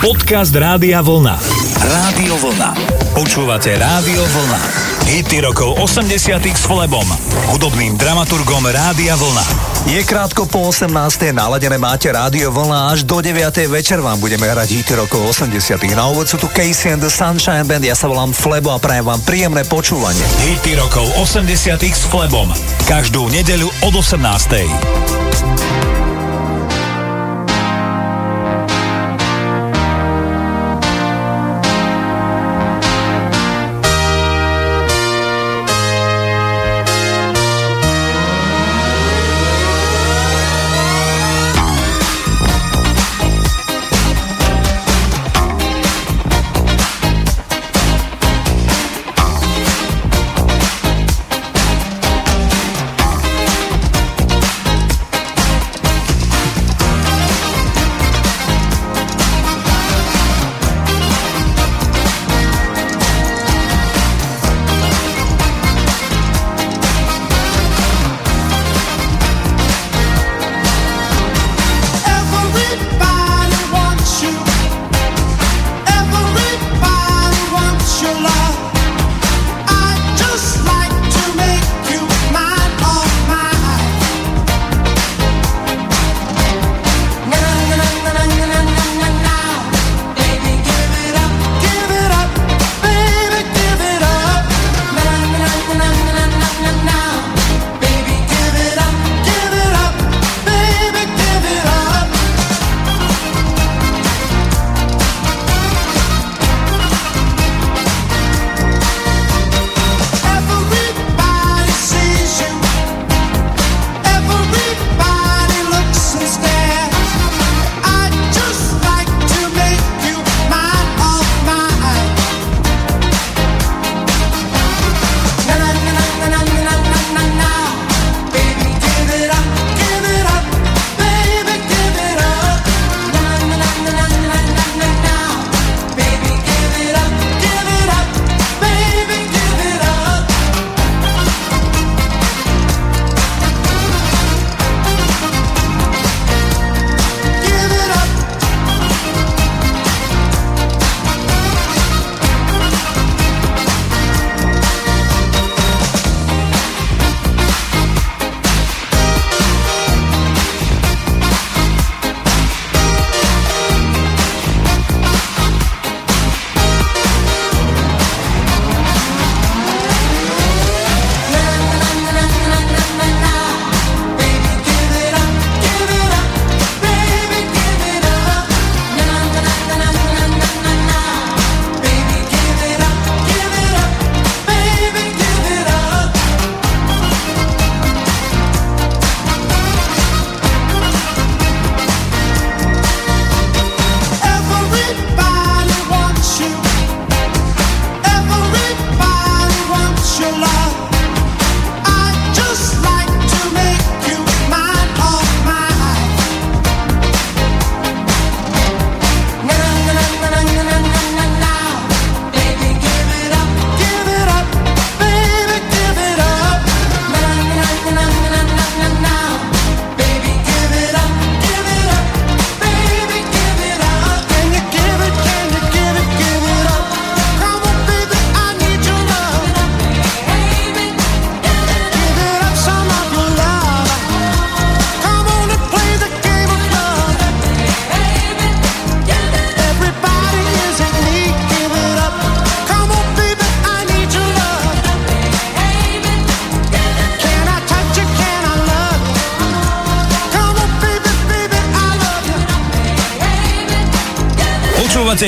Podcast Rádia Vlna. Rádio Vlna. Počúvate Rádio Vlna. Hity rokov 80 s Flebom, hudobným dramaturgom Rádia Vlna. Je krátko po 18. naladené máte Rádio Vlna až do 9. večer vám budeme hrať hity rokov 80 Na úvod sú tu Casey and the Sunshine Band, ja sa volám Flebo a prajem vám príjemné počúvanie. Hity rokov 80 s Flebom. Každú nedeľu od 18.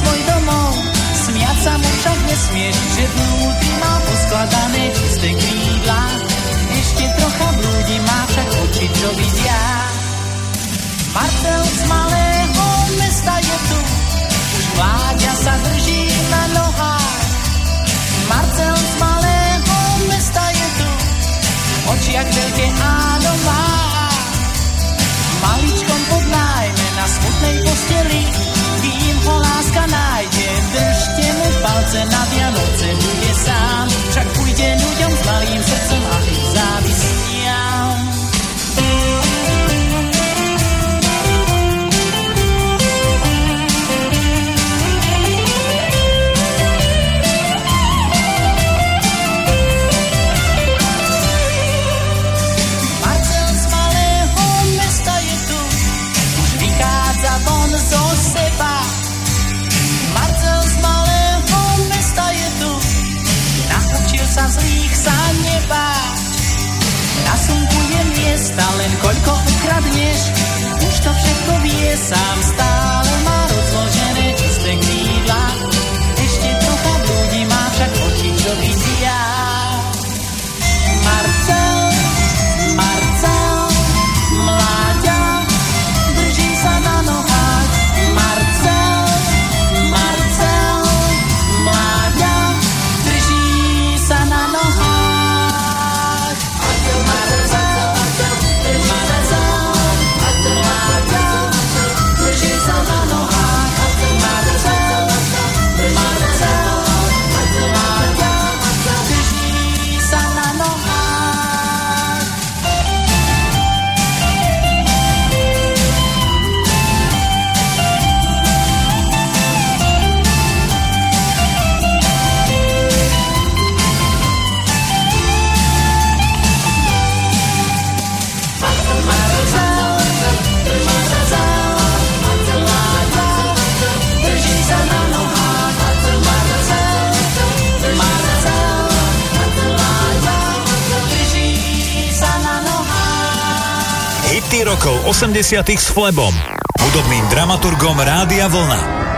swój domov Smiať sa mu však nesmieš, že blúdy má poskladané čisté krídla Ešte trocha blúdi má však oči, čo vidia Martel z malé 90. s Flebom, hudobným dramaturgom Rádia Vlna.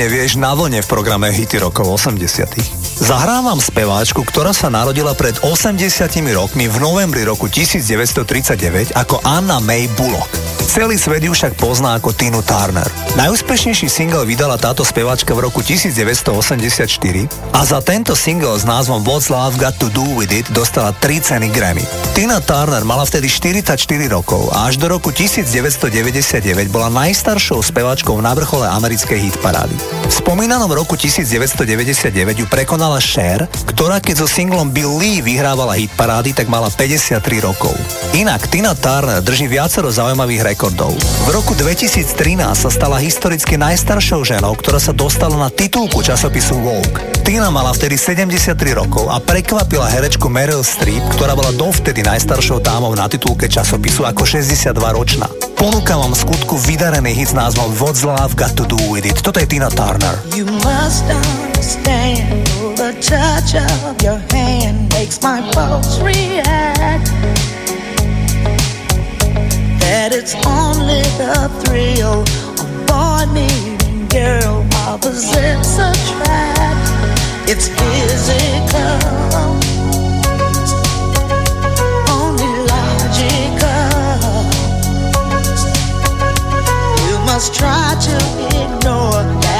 Rolincová, čo o mne vieš na vlne v programe Hity rokov 80. Zahrávam speváčku, ktorá sa narodila pred 80 rokmi v novembri roku 1939 ako Anna May Bullock. Celý svet ju však pozná ako Tinu Turner. Najúspešnejší single vydala táto speváčka v roku 1984 a za tento single s názvom What's Love Got To Do With It dostala 3 ceny Grammy. Tina Turner mala vtedy 44 rokov a až do roku 1999 bola najstaršou speváčkou na vrchole americkej hitparády. V spomínanom roku 1999 ju prekonala Cher, ktorá keď so singlom Bill Lee vyhrávala hitparády, tak mala 53 rokov. Inak Tina Turner drží viacero zaujímavých rekordov. V roku 2013 sa stala historicky najstaršou ženou, ktorá sa dostala na titulku časopisu Vogue. Tina mala vtedy 73 rokov a prekvapila herečku Meryl Streep, ktorá bola dovtedy najstaršou dámou na titulke časopisu ako 62 ročná. Ponúkam vám skutku vydarený hit s názvom What's Love Got To Do With It. Toto je Tina Turner. You must understand the touch of your hand makes my pulse react. That it's only the thrill of boy meeting girl opposites attract. It's physical. Must try to ignore that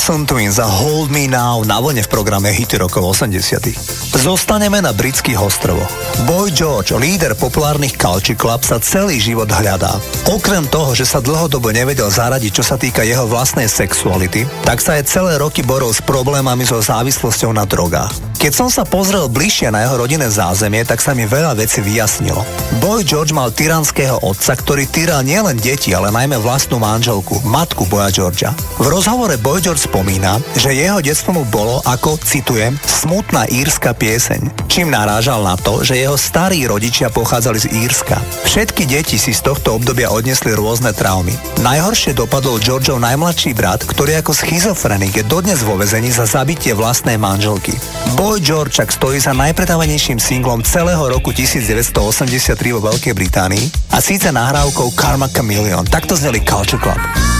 Thompson Twins a Hold Me Now na vlne v programe Hity rokov 80 Zostaneme na britských ostrovoch. Boy George, líder populárnych Culture Club, sa celý život hľadá. Okrem toho, že sa dlhodobo nevedel zaradiť, čo sa týka jeho vlastnej sexuality, tak sa aj celé roky borol s problémami so závislosťou na drogách. Keď som sa pozrel bližšie na jeho rodinné zázemie, tak sa mi veľa vecí vyjasnilo. Boy George mal tyranského otca, ktorý tyral nielen deti, ale najmä vlastnú manželku, matku Boya Georgia. V rozhovore Boy George spomína, že jeho detstvo mu bolo, ako citujem, smutná írska pieseň, čím narážal na to, že jeho starí rodičia pochádzali z Írska. Všetky deti si z tohto obdobia odnesli rôzne traumy. Najhoršie dopadol Georgeov najmladší brat, ktorý ako schizofrenik je dodnes vo vezení za zabitie vlastnej manželky. Boy George však stojí za najpredávanejším singlom celého roku 1983 vo Veľkej Británii a síce nahrávkou Karma Chameleon. Takto zneli Culture Club.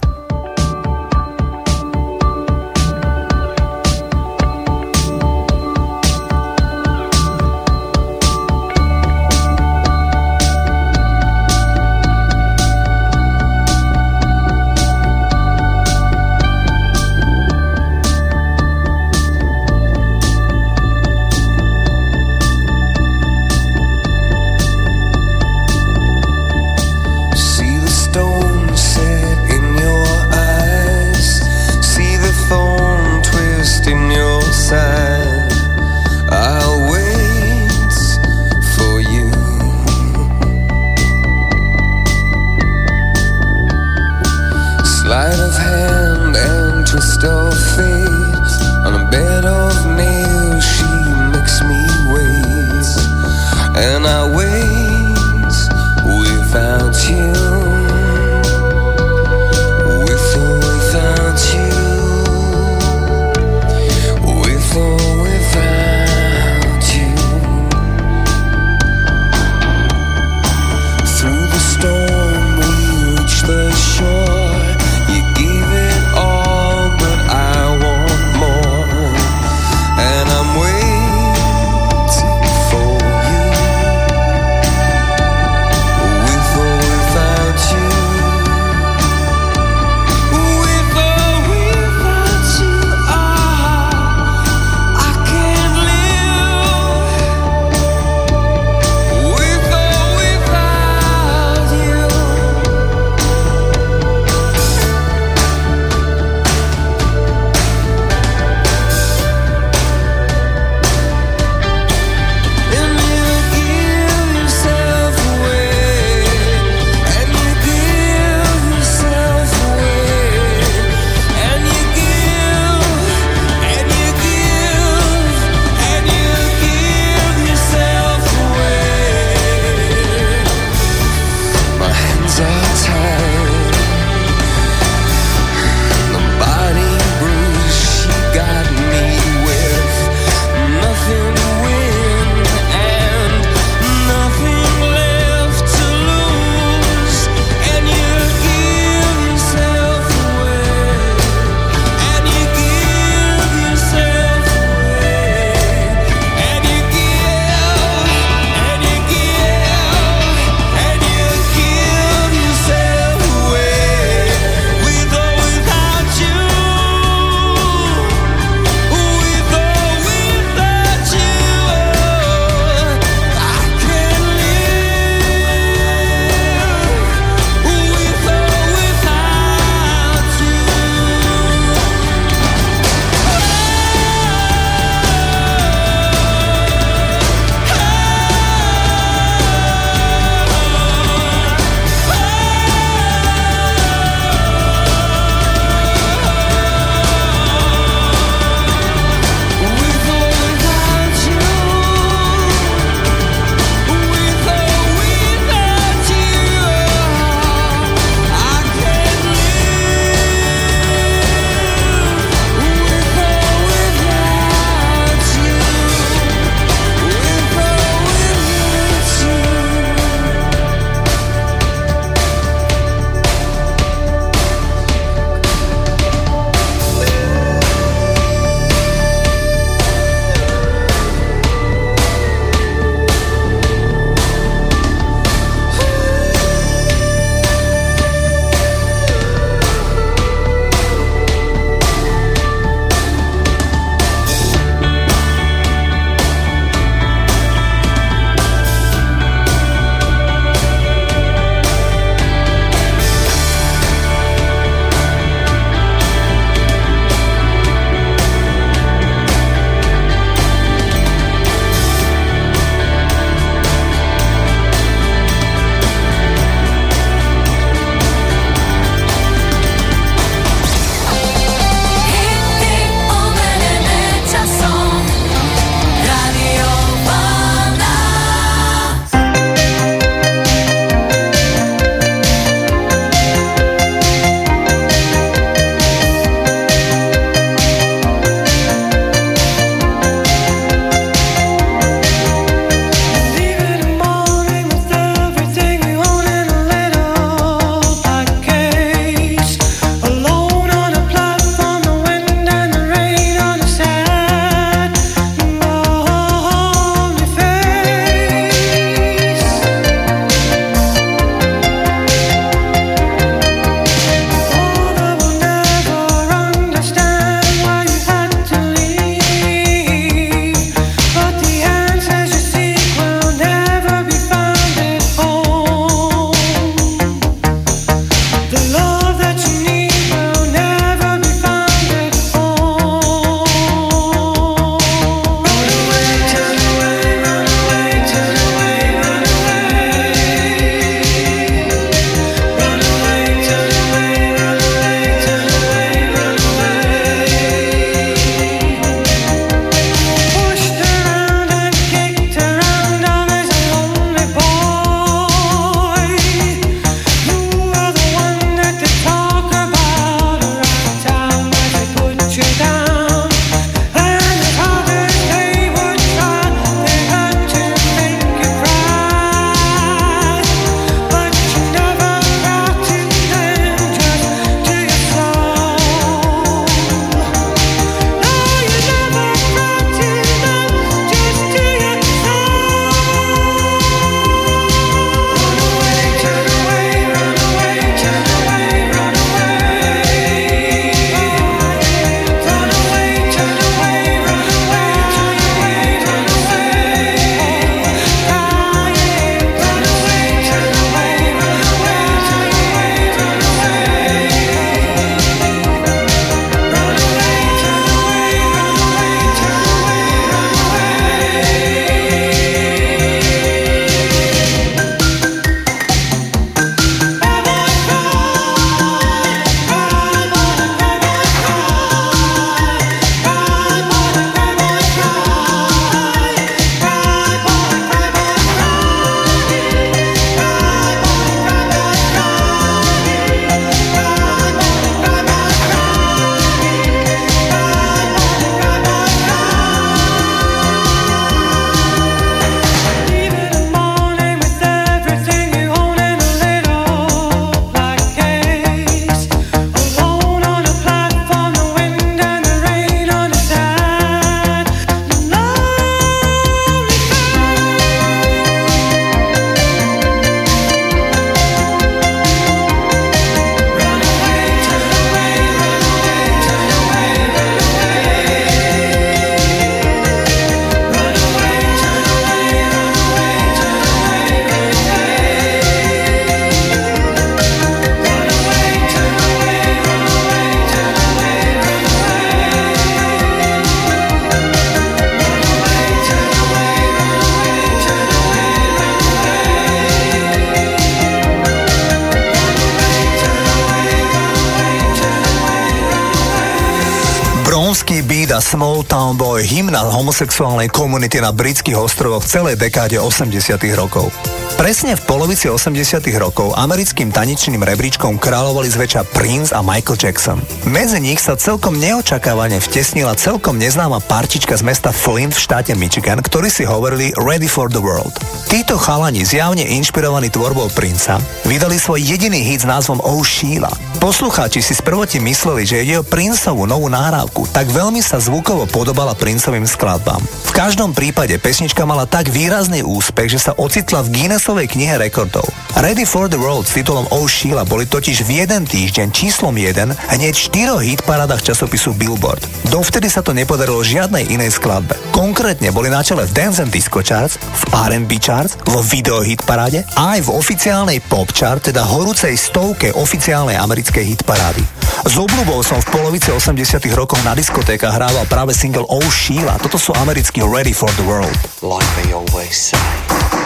Homosexuálnej komunity na britských ostrovoch v celej dekáde 80 rokov. Presne v polovici 80 rokov americkým tanečným rebríčkom kráľovali zväčša Prince a Michael Jackson. Medzi nich sa celkom neočakávane vtesnila celkom neznáma partička z mesta Flint v štáte Michigan, ktorí si hovorili Ready for the World. Títo chalani, zjavne inšpirovaní tvorbou Princa, vydali svoj jediný hit s názvom Oh Sheila. Poslucháči si sprvoti mysleli, že ide o Princovú novú nahrávku, tak veľmi sa zvukovo podobala Princovým skladbám. V každom prípade pesnička mala tak výrazný úspech, že sa ocitla v Guinnessovej knihe rekordov. Ready for the World s titulom Oh Sheila boli totiž v jeden týždeň číslom 1 hneď v štyroch hit parádach časopisu Billboard. Dovtedy sa to nepodarilo žiadnej inej skladbe. Konkrétne boli na čele v Dance and Disco Charts, v R&B Charts, vo video hit paráde a aj v oficiálnej pop chart, teda horúcej stovke oficiálnej americkej hit parády. S obľubou som v polovici 80 rokov na diskotékach hrával práve single Oh Sheila. Toto sú americkí Ready for the World. Like they always say,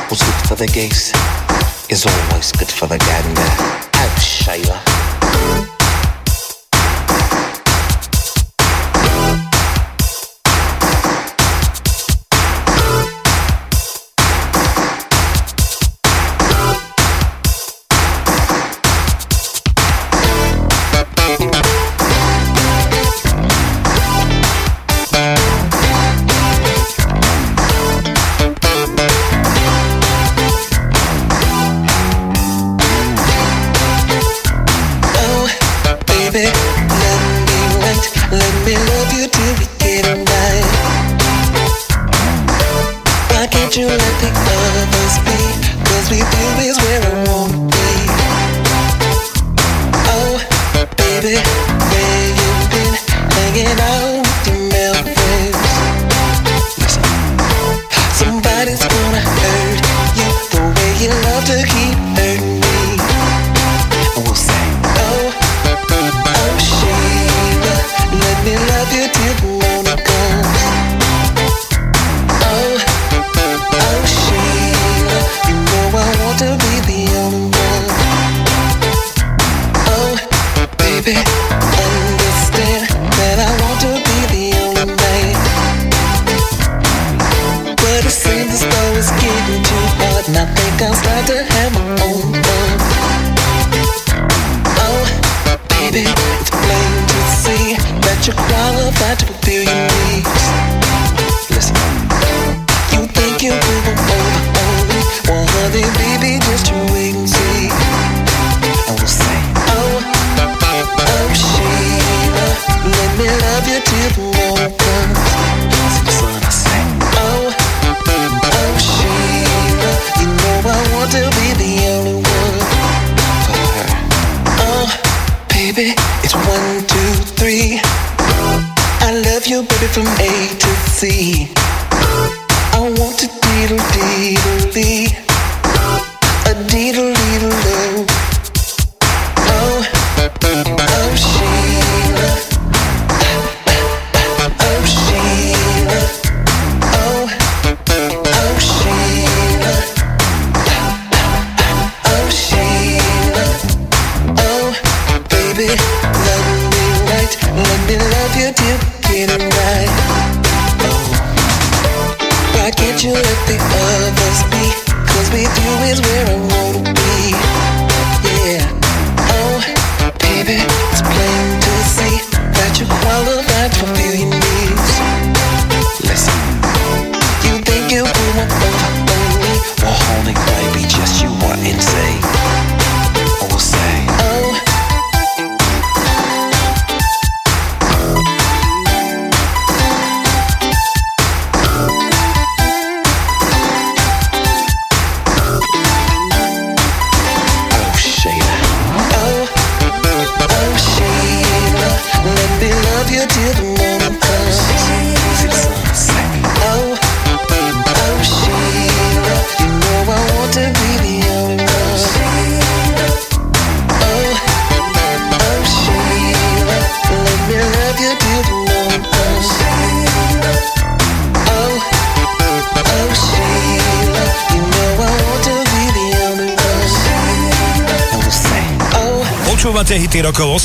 what's good for the geese is always good for the gander. Oh, Shayla.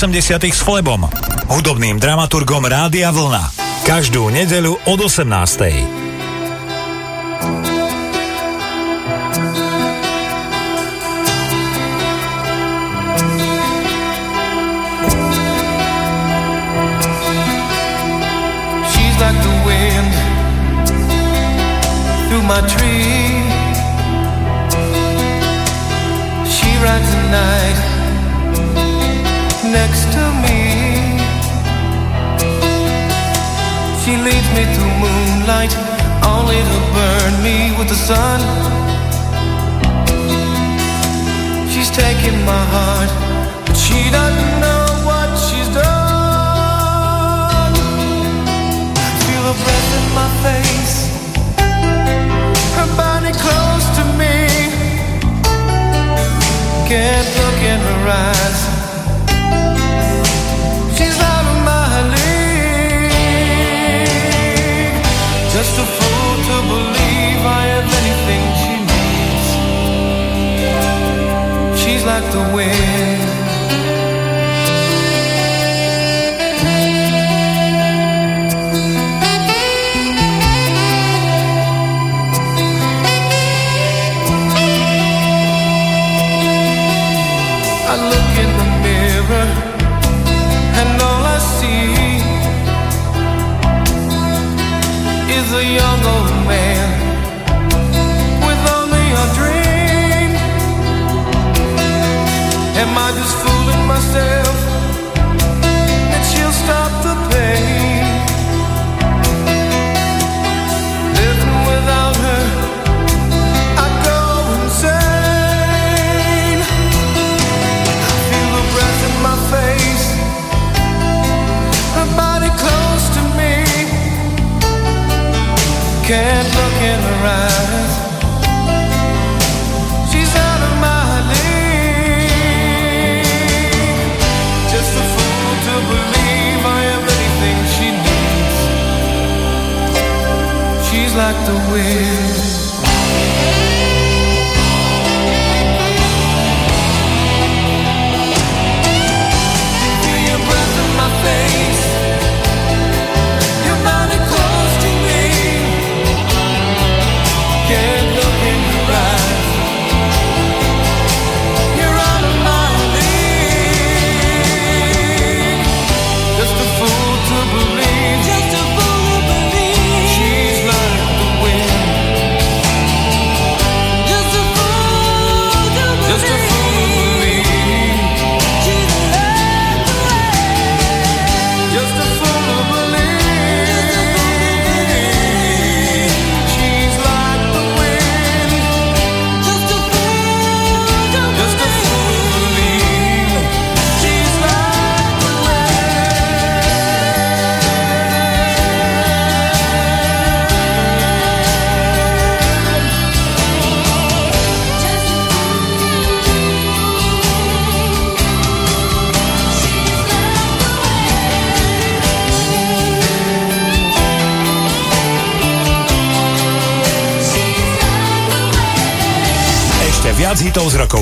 80 s Flebom, hudobným dramaturgom Rádia Vlna. Každú nedeľu od 18. She's like the wind through my tree. She rides the night me through moonlight, only to burn me with the sun. She's taking my heart, but she doesn't know what she's done. Feel her breath in my face, her body close to me. Can't look in her eyes. The wind.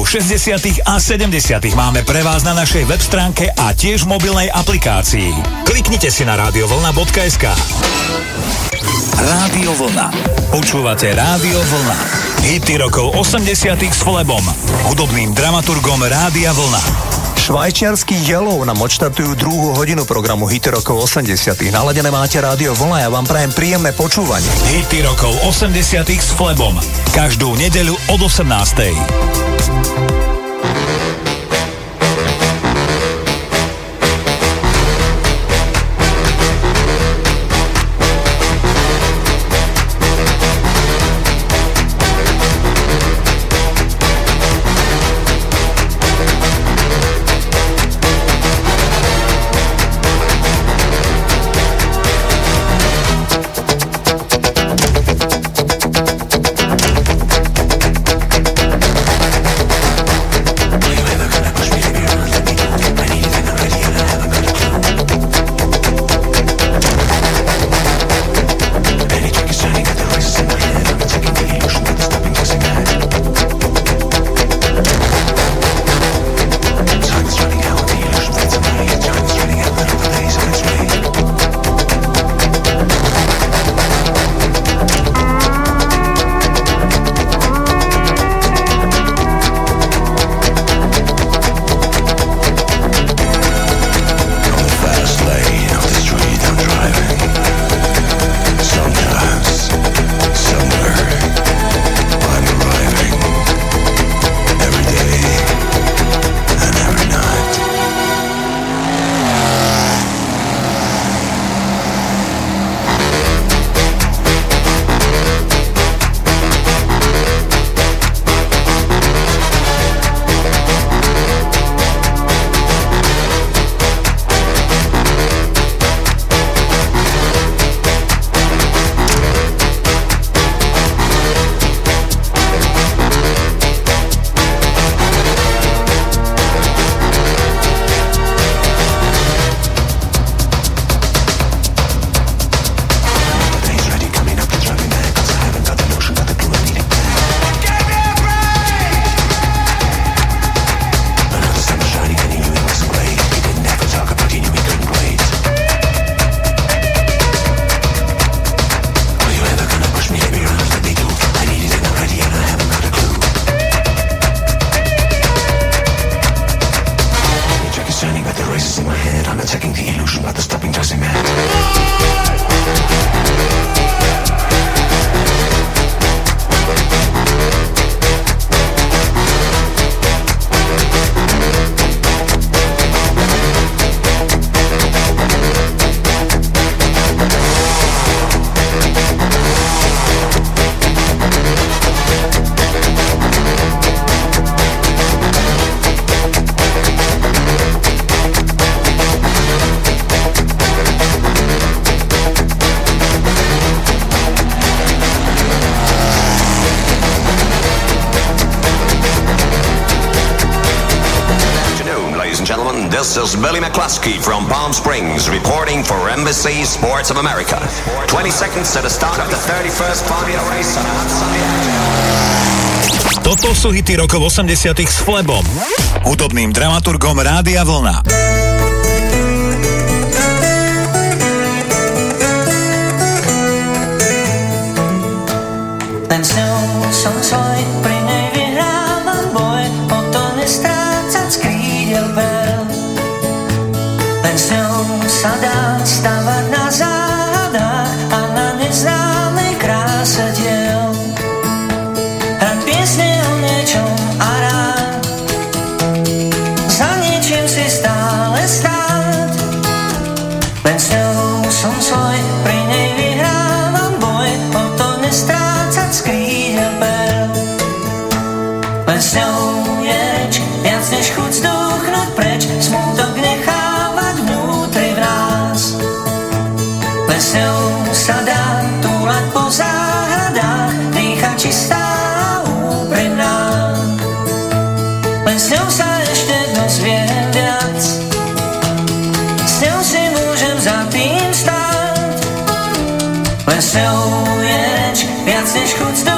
Rokov 60. a 70. máme pre vás na našej web stránke a tiež mobilnej aplikácii. Kliknite si na radiovolna.sk Rádio Vlna. Počúvate Rádio Vlna. Hity rokov 80. s Flebom, hudobným dramaturgom Rádia Vlna. Švajčiarsky Yellow nám odštartujú druhú hodinu programu Hity rokov 80. Naladené máte rádio Vlna, ja vám prajem príjemné počúvanie. Hity rokov 80. s Flebom. Každú nedeľu od 18. Kowalski from Palm Springs reporting for Embassy Sports of America. 20 seconds to the start of the 31st Formula race on a hot sunny Toto sú hity rokov 80 s Flebom, hudobným dramaturgom Rádia Vlna. Then soon, soon, soon. sich kurz.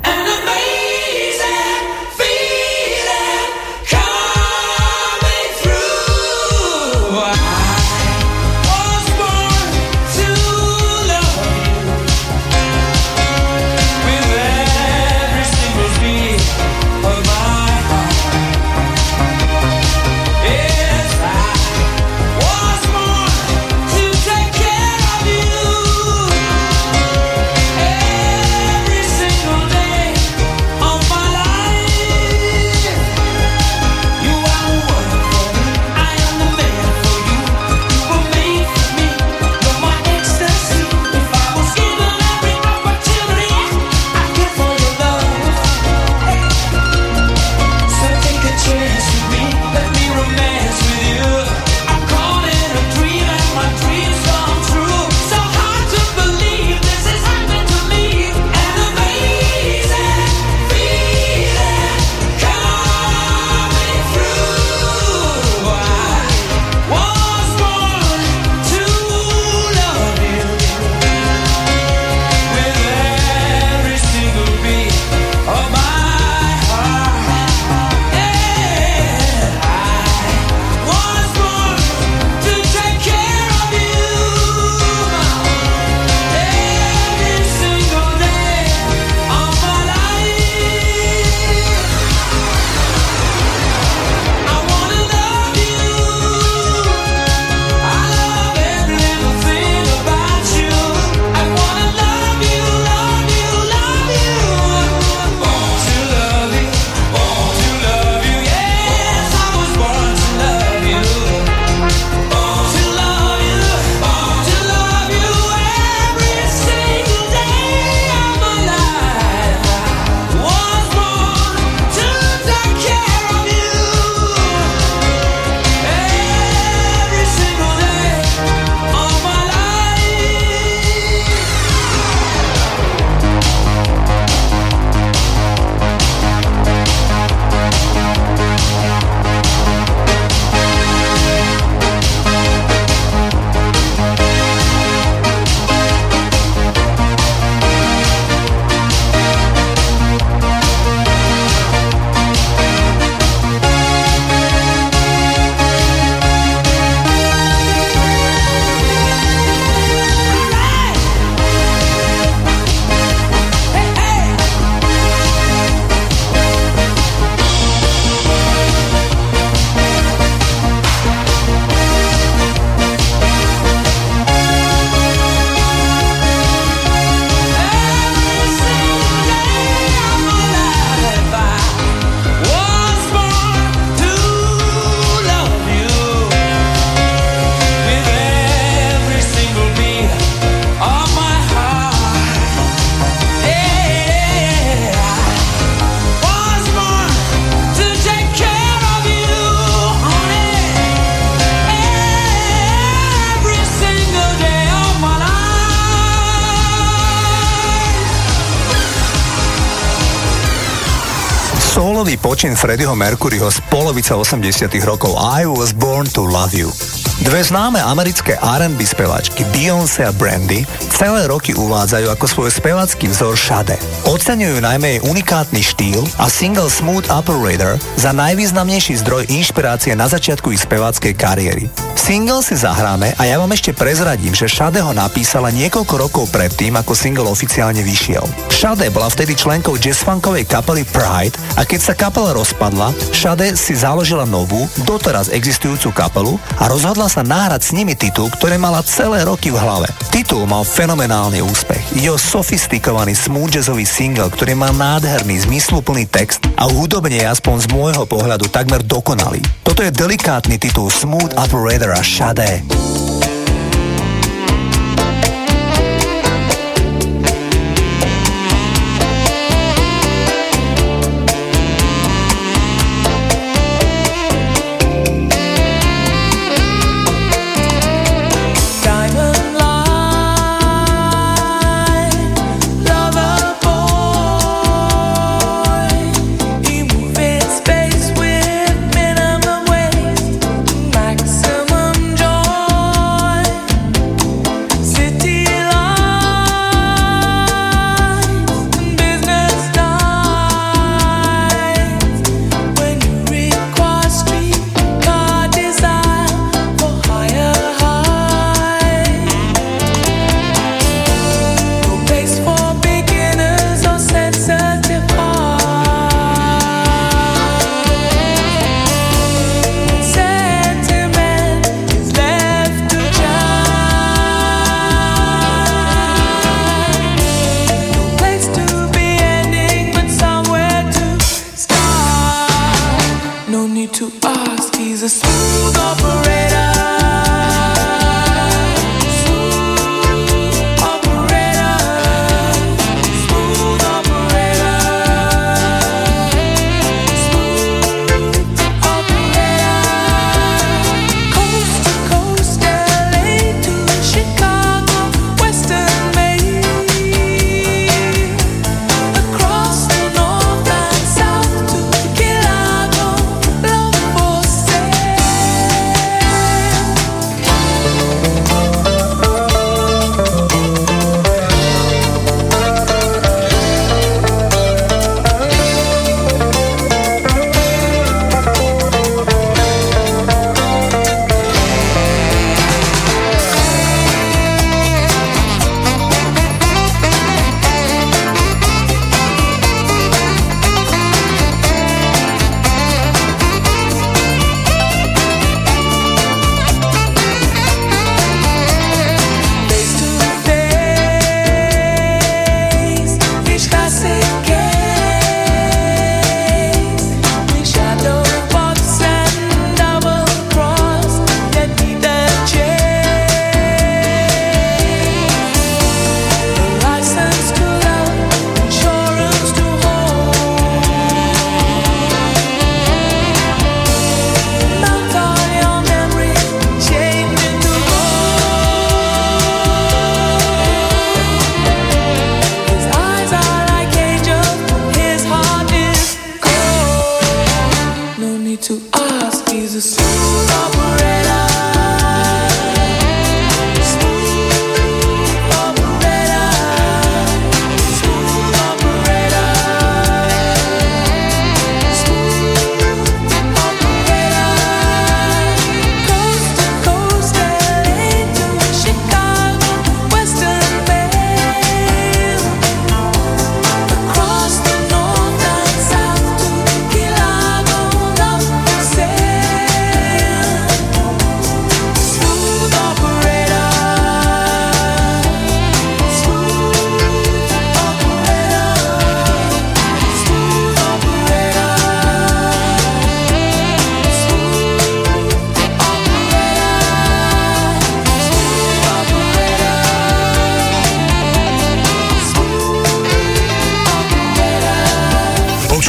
Počin Freddieho Mercuryho z polovice 80 rokov I Was Born to Love You. Dve známe americké R&B speváčky Beyoncé a Brandy celé roky uvádzajú ako svoj spevácky vzor Shade. Oceňujú najmä jej unikátny štýl a single Smooth Operator za najvýznamnejší zdroj inšpirácie na začiatku ich speváckej kariéry. Single si zahráme a ja vám ešte prezradím, že Shade ho napísala niekoľko rokov predtým, ako single oficiálne vyšiel. Shade bola vtedy členkou jazzfunkovej kapely Pride a keď sa kapela rozpadla, Shade si založila novú, doteraz existujúcu kapelu a rozhodla sa nahrať s nimi titul, ktorý mala celé roky v hlave. Titul mal fenomenálny úspech. Ide o sofistikovaný smooth jazzový single, ktorý má nádherný, zmysluplný text a hudobne je aspoň z môjho pohľadu takmer dokonalý. Toto je delikátny titul Smooth Operator a Shade.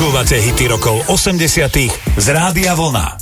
Počúvate hity rokov 80 z Rádia Vlna.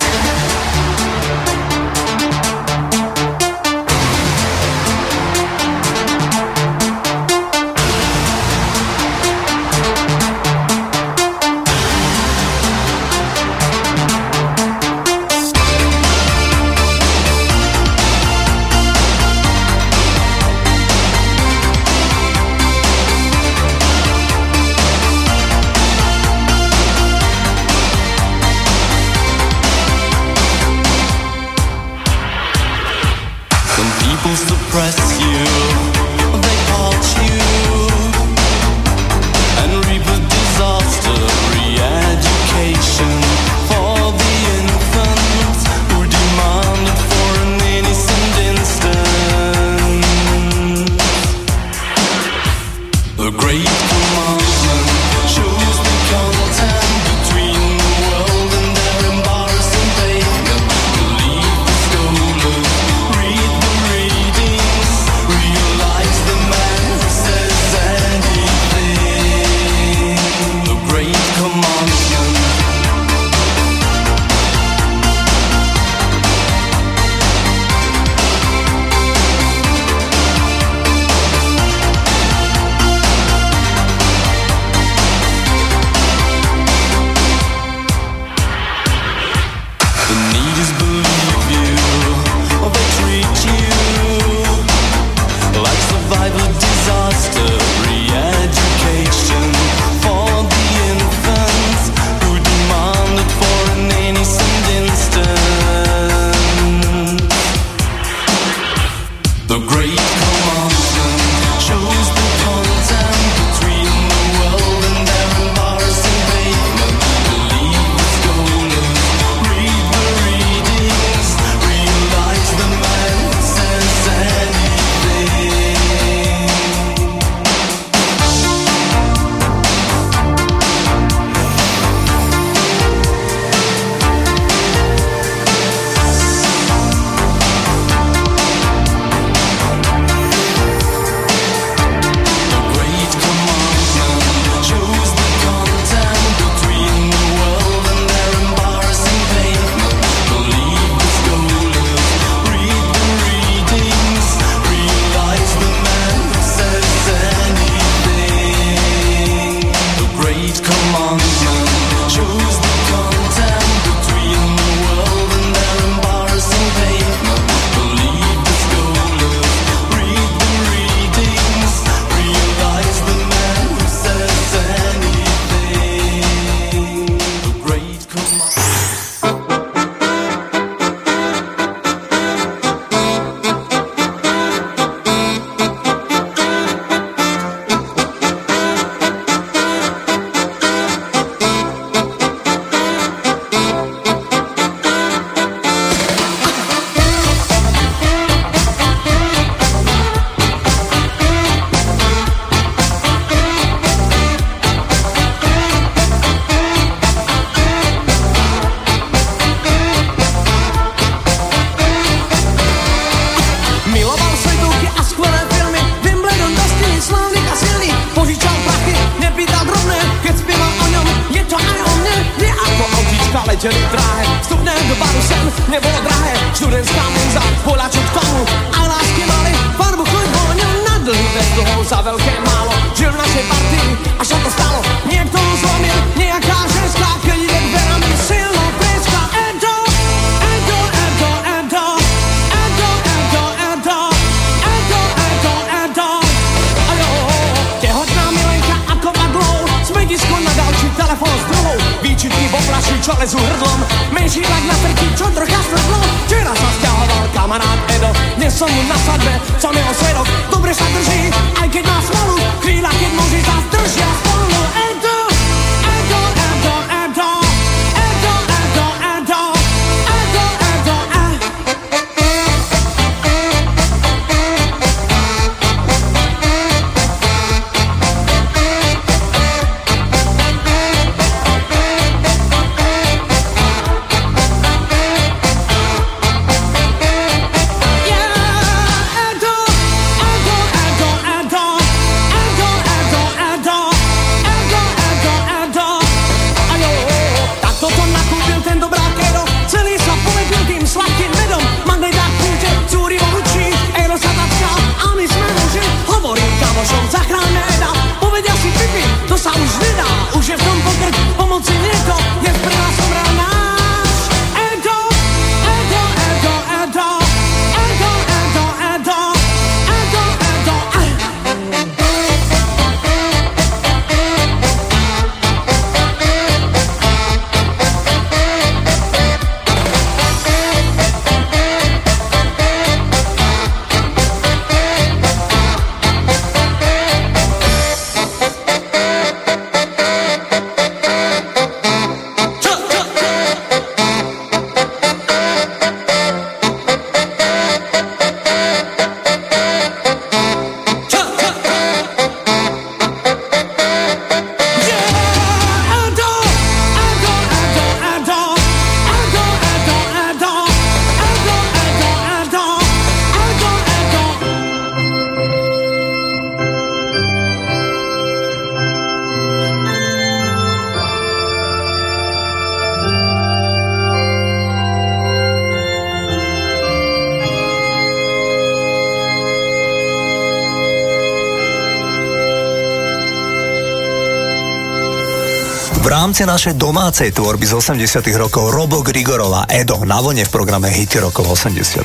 Rámci našej domácej tvorby z 80 rokov Robo Grigorova Edo na vlne v programe Hity rokov 80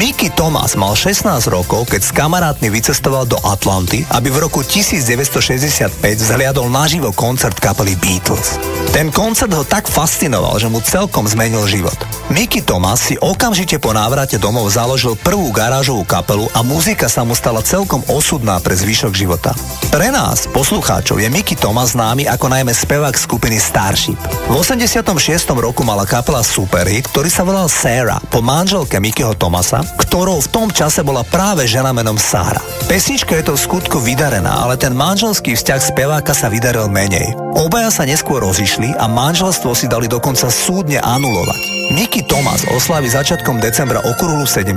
Mickey Thomas mal 16 rokov, keď s kamarátmi vycestoval do Atlanty, aby v roku 1965 zhliadol naživo koncert kapely Beatles. Ten koncert ho tak fascinoval, že mu celkom zmenil život. Mickey Thomas si okamžite po návrate domov založil prvú garážovú kapelu a muzika sa mu stala celkom osudná pre zvyšok života. Pre nás, poslucháčov, je Mickey Thomas známy ako najmä spevák skupiny Starship. V 86. roku mala kapela Superhit, ktorý sa volal Sarah, po manželke Mickeyho Thomasa, ktorou v tom čase bola práve žena menom Sara. Pesnička je to v skutku vydarená, ale ten manželský vzťah speváka sa vydaril menej. Obaja sa neskôr rozišli a manželstvo si dali dokonca súdne anulovať. Mickey Thomas oslaví začiatkom decembra okrúhlu 70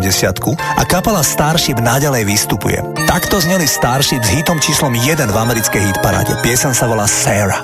a kapela Starship naďalej vystupuje. Takto zneli Starship s hitom číslom 1 v americkej hitparáde. Piesen sa volá Sarah.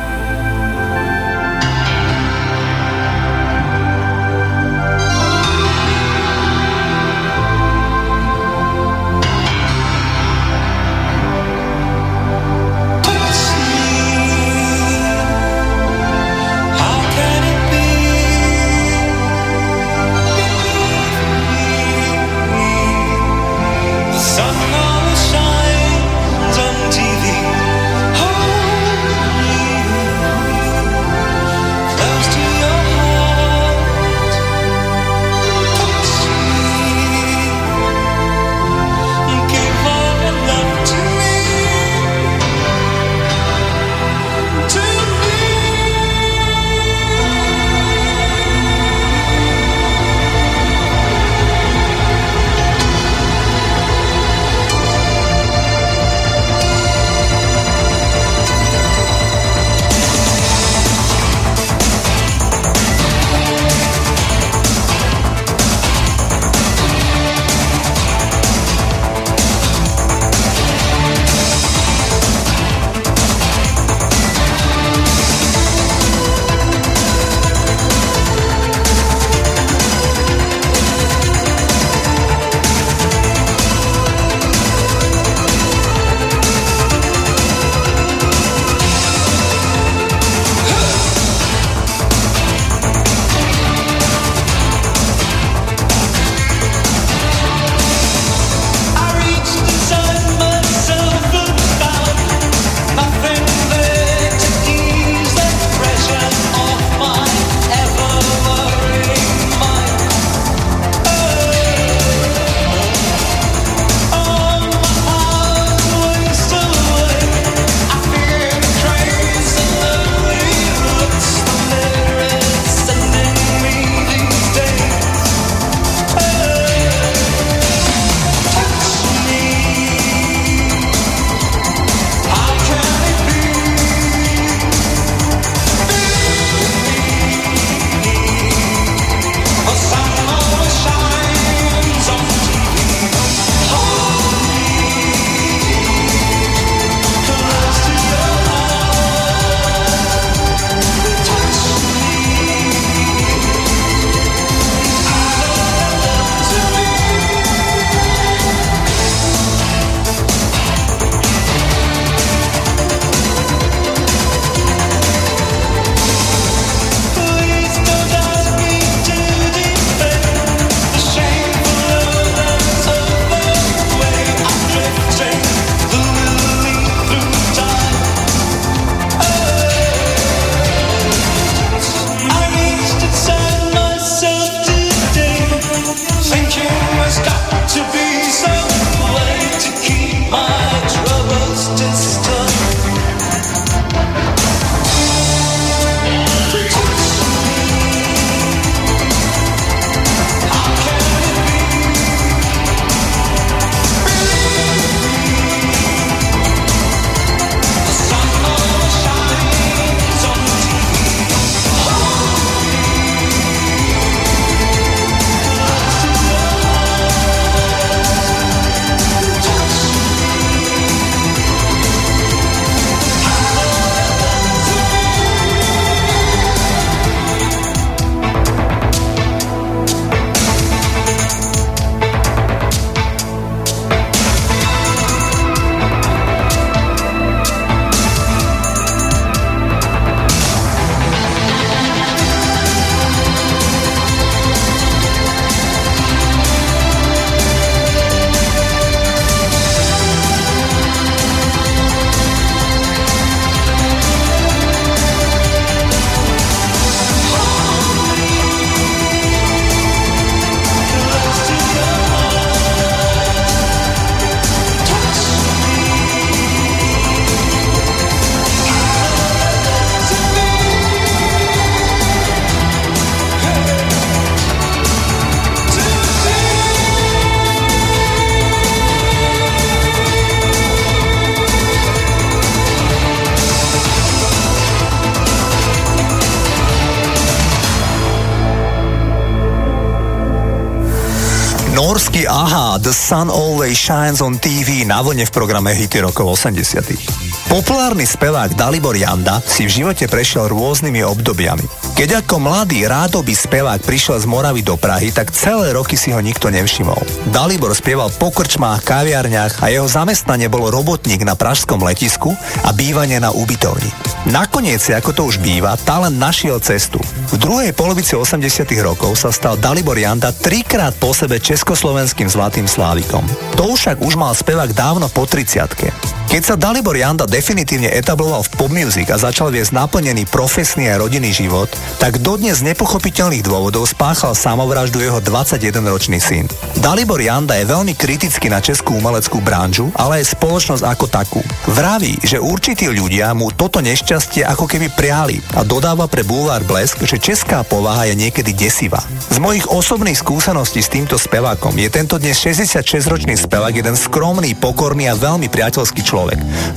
Aha, The Sun Always Shines on TV na vlne v programe Hity rokov 80. Populárny spevák Dalibor Janda si v živote prešiel rôznymi obdobiami. Keď ako mladý rádoby spevák prišiel z Moravy do Prahy, tak celé roky si ho nikto nevšimol. Dalibor spieval po krčmách, kaviarniach a jeho zamestnanie bolo robotník na pražskom letisku a bývanie na ubytovni. Nakoniec, ako to už býva, talent našiel cestu. V druhej polovici 80 rokov sa stal Dalibor Janda trikrát po sebe československým zlatým slávikom. To však už mal spevák dávno po 30 keď sa Dalibor Janda definitívne etabloval v pop music a začal viesť naplnený profesný a rodinný život, tak dodnes z nepochopiteľných dôvodov spáchal samovraždu jeho 21-ročný syn. Dalibor Janda je veľmi kritický na českú umeleckú branžu, ale aj spoločnosť ako takú. Vraví, že určití ľudia mu toto nešťastie ako keby priali a dodáva pre Boulevard Blesk, že česká povaha je niekedy desivá. Z mojich osobných skúseností s týmto spevákom je tento dnes 66-ročný spevák jeden skromný, pokorný a veľmi priateľský človek.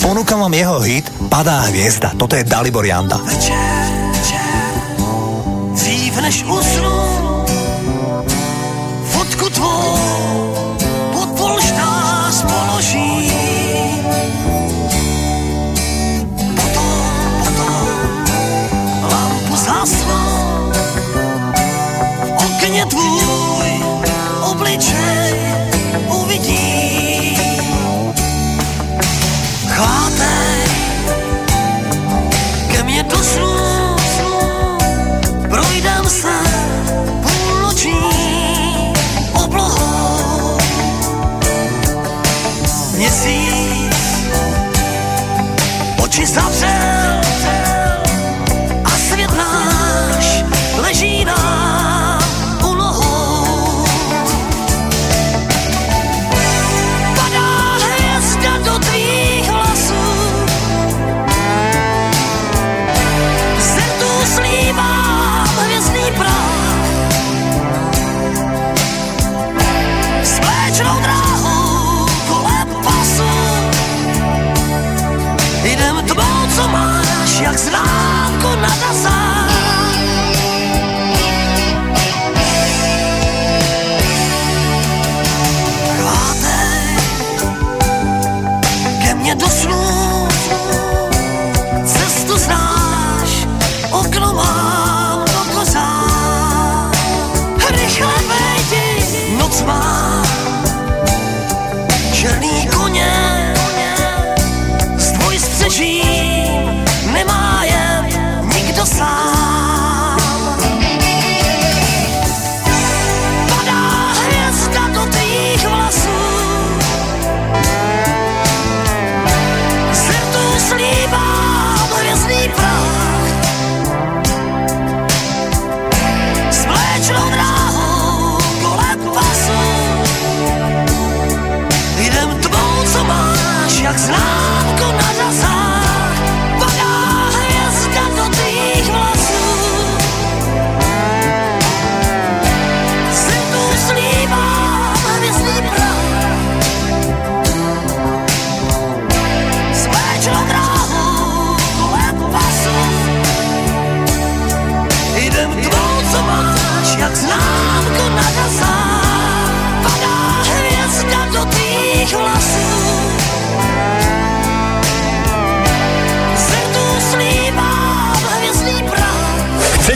Ponúkam vám jeho hit Padá hviezda. Toto je Dalibor Janda. Dřív než usnu, fotku tvou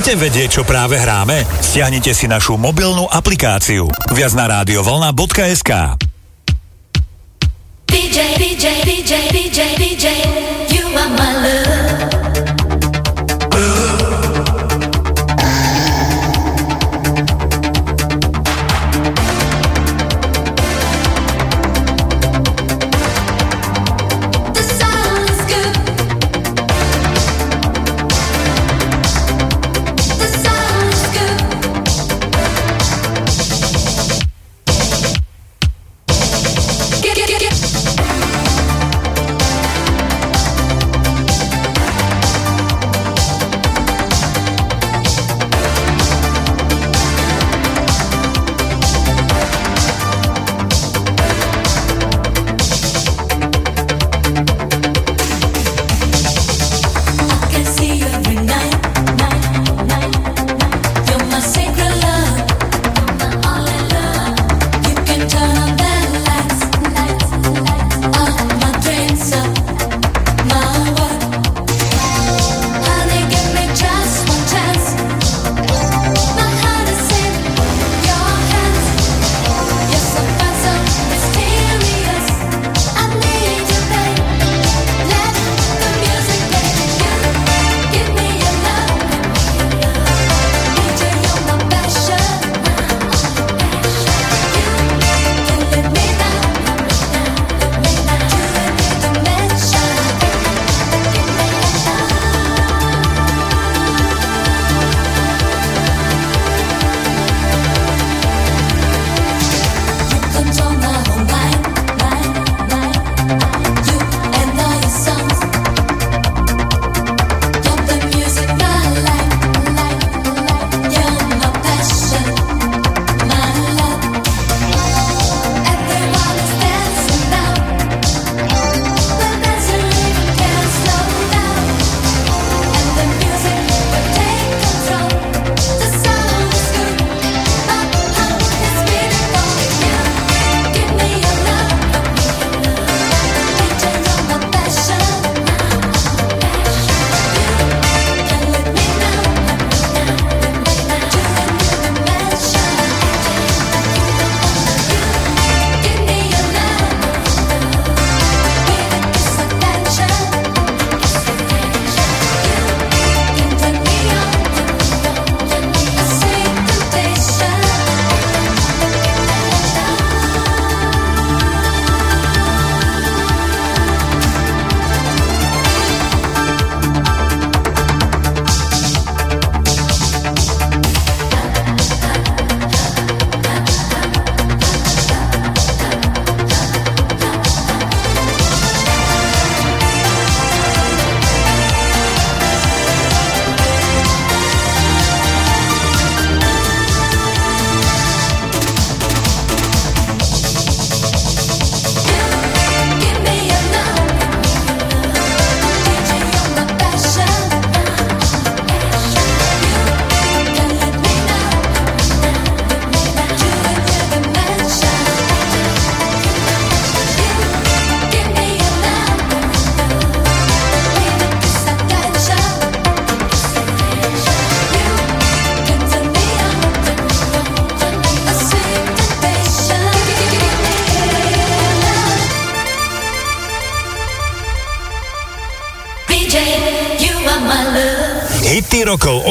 Chcete vedieť, čo práve hráme? Stiahnite si našu mobilnú aplikáciu. Viac na radiovolna.sk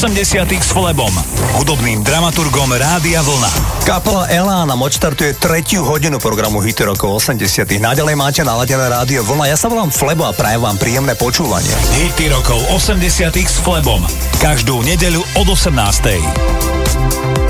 80 s Flebom, hudobným dramaturgom Rádia Vlna. Kapela Elána odštartuje tretiu hodinu programu Hity rokov 80 Naďalej máte naladené Rádio Vlna. Ja sa volám Flebo a prajem vám príjemné počúvanie. Hity rokov 80 s Flebom. Každú nedeľu od 18.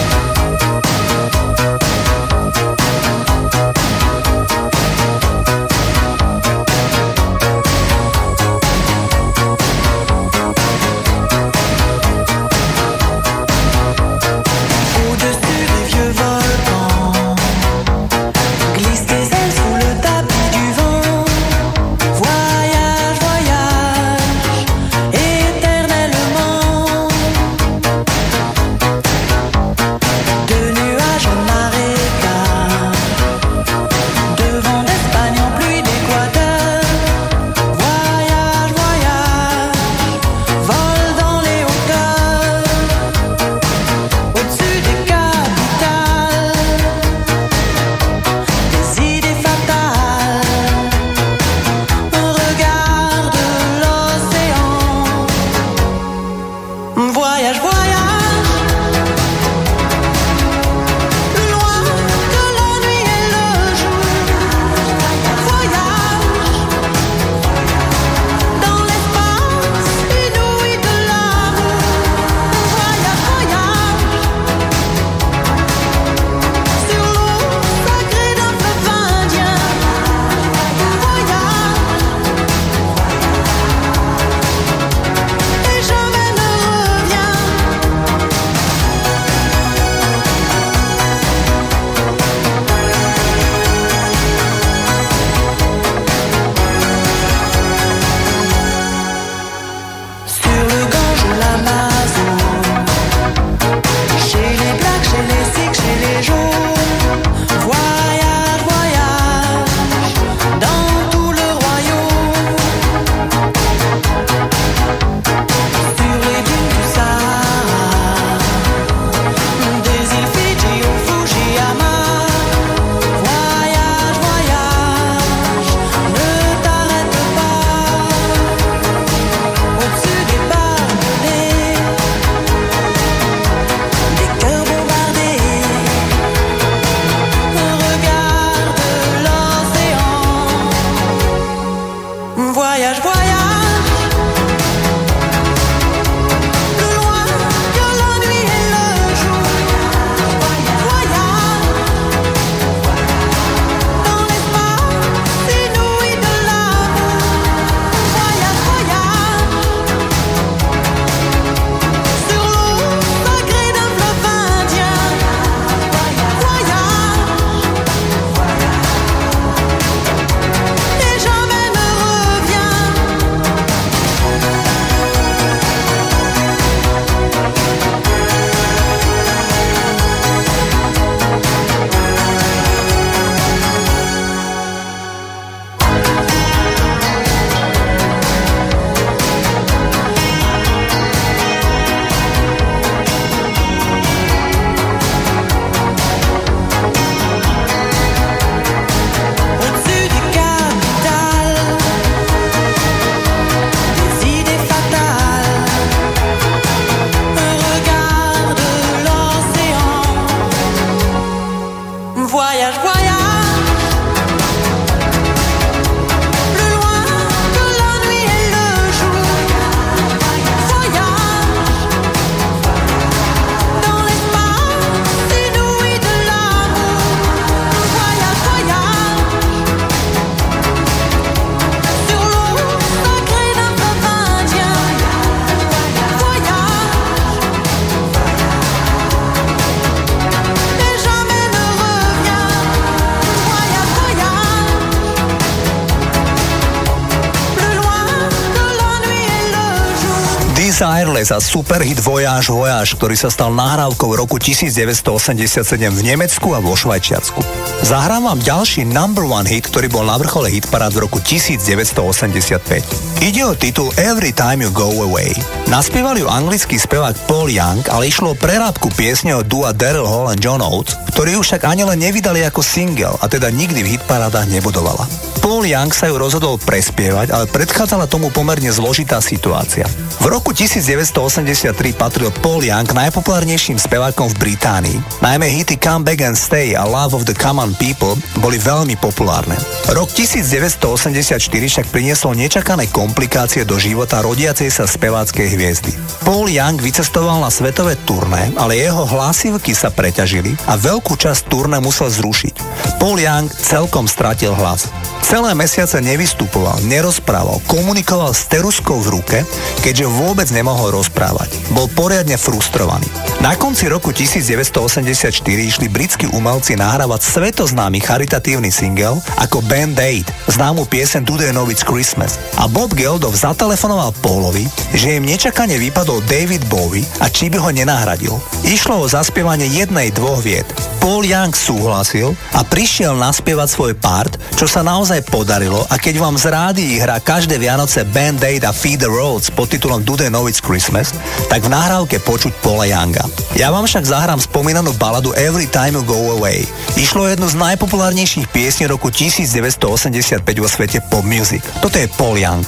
Desireless a superhit Voyage Voyage, ktorý sa stal nahrávkou roku 1987 v Nemecku a vo Švajčiarsku. Zahrám vám ďalší number one hit, ktorý bol na vrchole hitparád v roku 1985. Ide o titul Every Time You Go Away. Naspieval ju anglický spevák Paul Young, ale išlo o prerábku piesne od dua Daryl Hall a John Oates, ktorí ju však ani len nevydali ako single a teda nikdy v hitparádach nebudovala. Paul Young sa ju rozhodol prespievať, ale predchádzala tomu pomerne zložitá situácia. V roku 1983 patril Paul Young najpopulárnejším spevákom v Británii. Najmä hity Come Back and Stay a Love of the Common People boli veľmi populárne. Rok 1984 však priniesol nečakané komplikácie do života rodiacej sa speváckej hviezdy. Paul Young vycestoval na svetové turné, ale jeho hlasivky sa preťažili a veľkú časť turné musel zrušiť. Paul Young celkom stratil hlas. Celé mesiace nevystupoval, nerozprával, komunikoval s teruskou v ruke, keďže vôbec nemohol rozprávať. Bol poriadne frustrovaný. Na konci roku 1984 išli britskí umelci nahrávať svetoznámy charitatívny single ako Band Aid, známu piesen They Know It's Christmas. A Bob Geldof zatelefonoval Paulovi, že im nečakane vypadol David Bowie a či by ho nenahradil. Išlo o zaspievanie jednej dvoch vied. Paul Young súhlasil a prišiel naspievať svoj part, čo sa naozaj podarilo a keď vám z rádií hrá každé Vianoce Band Aid a Feed the Roads pod titulom Do They Know It's Christmas, tak v nahrávke počuť Paula Younga. Ja vám však zahrám spomínanú baladu Every Time You Go Away. Išlo o jednu z najpopulárnejších piesní roku 1985 vo svete pop music. Toto je Paul Young.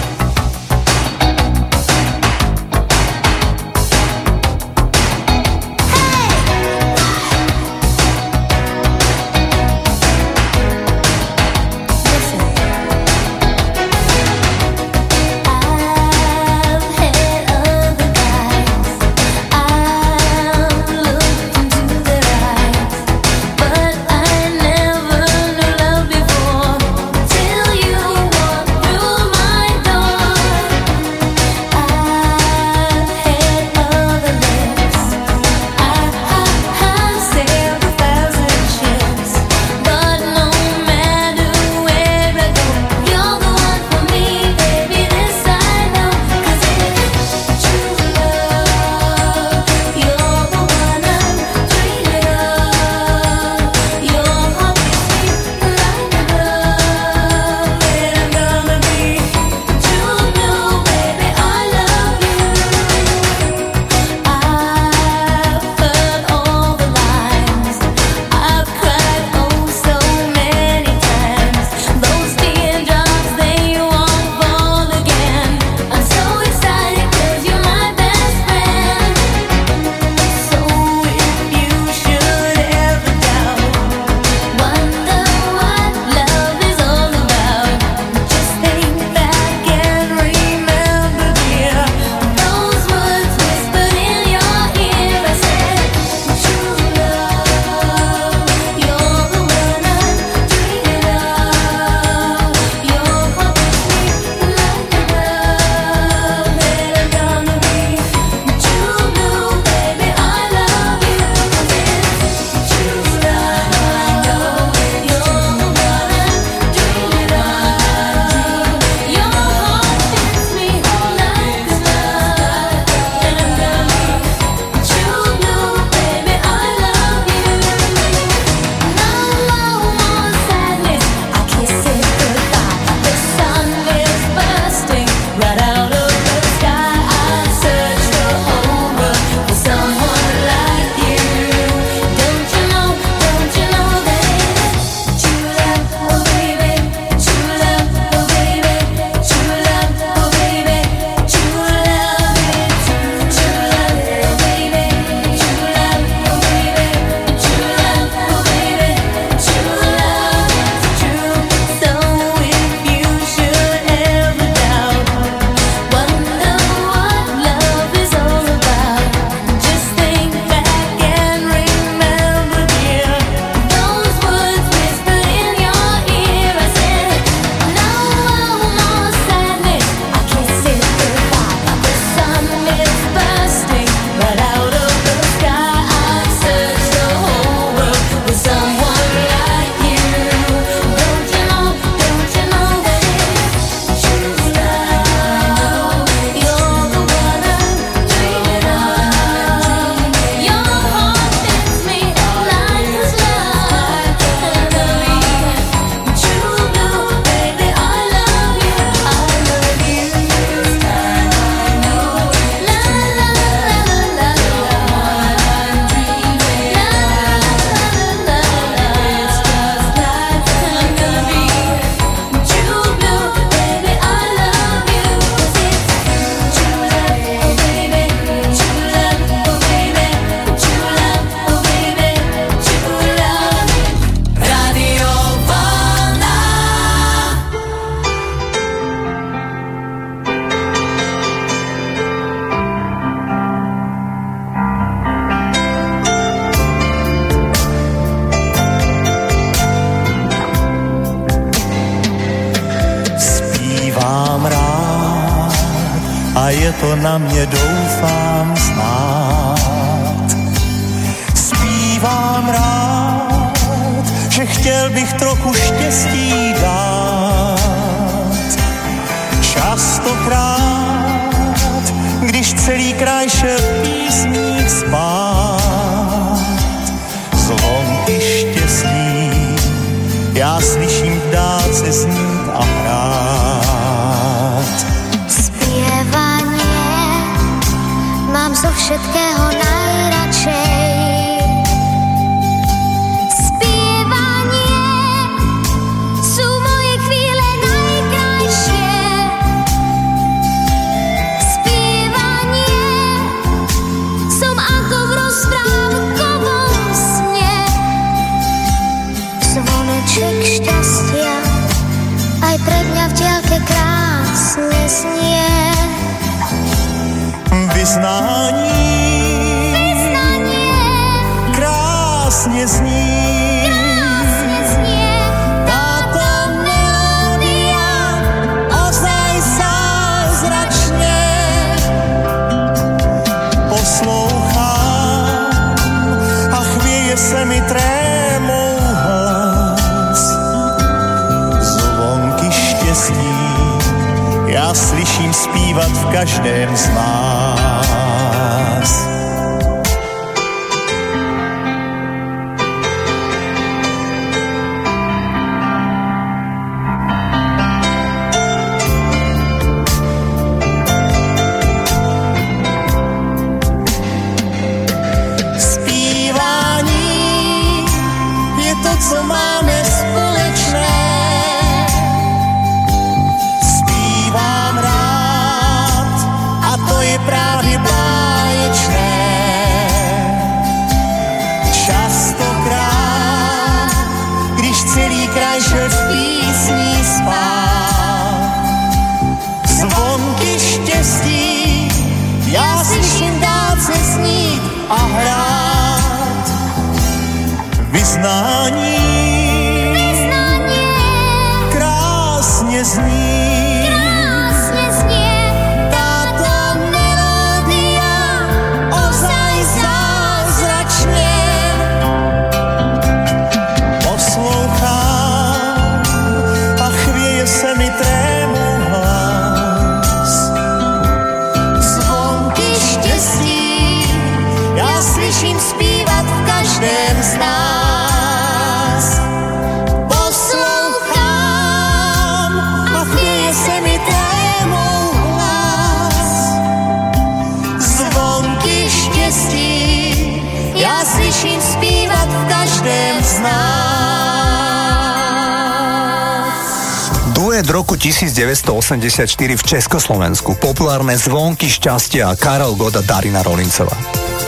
1984 v Československu, populárne zvonky šťastia a Karol Goda Darina Rolincová.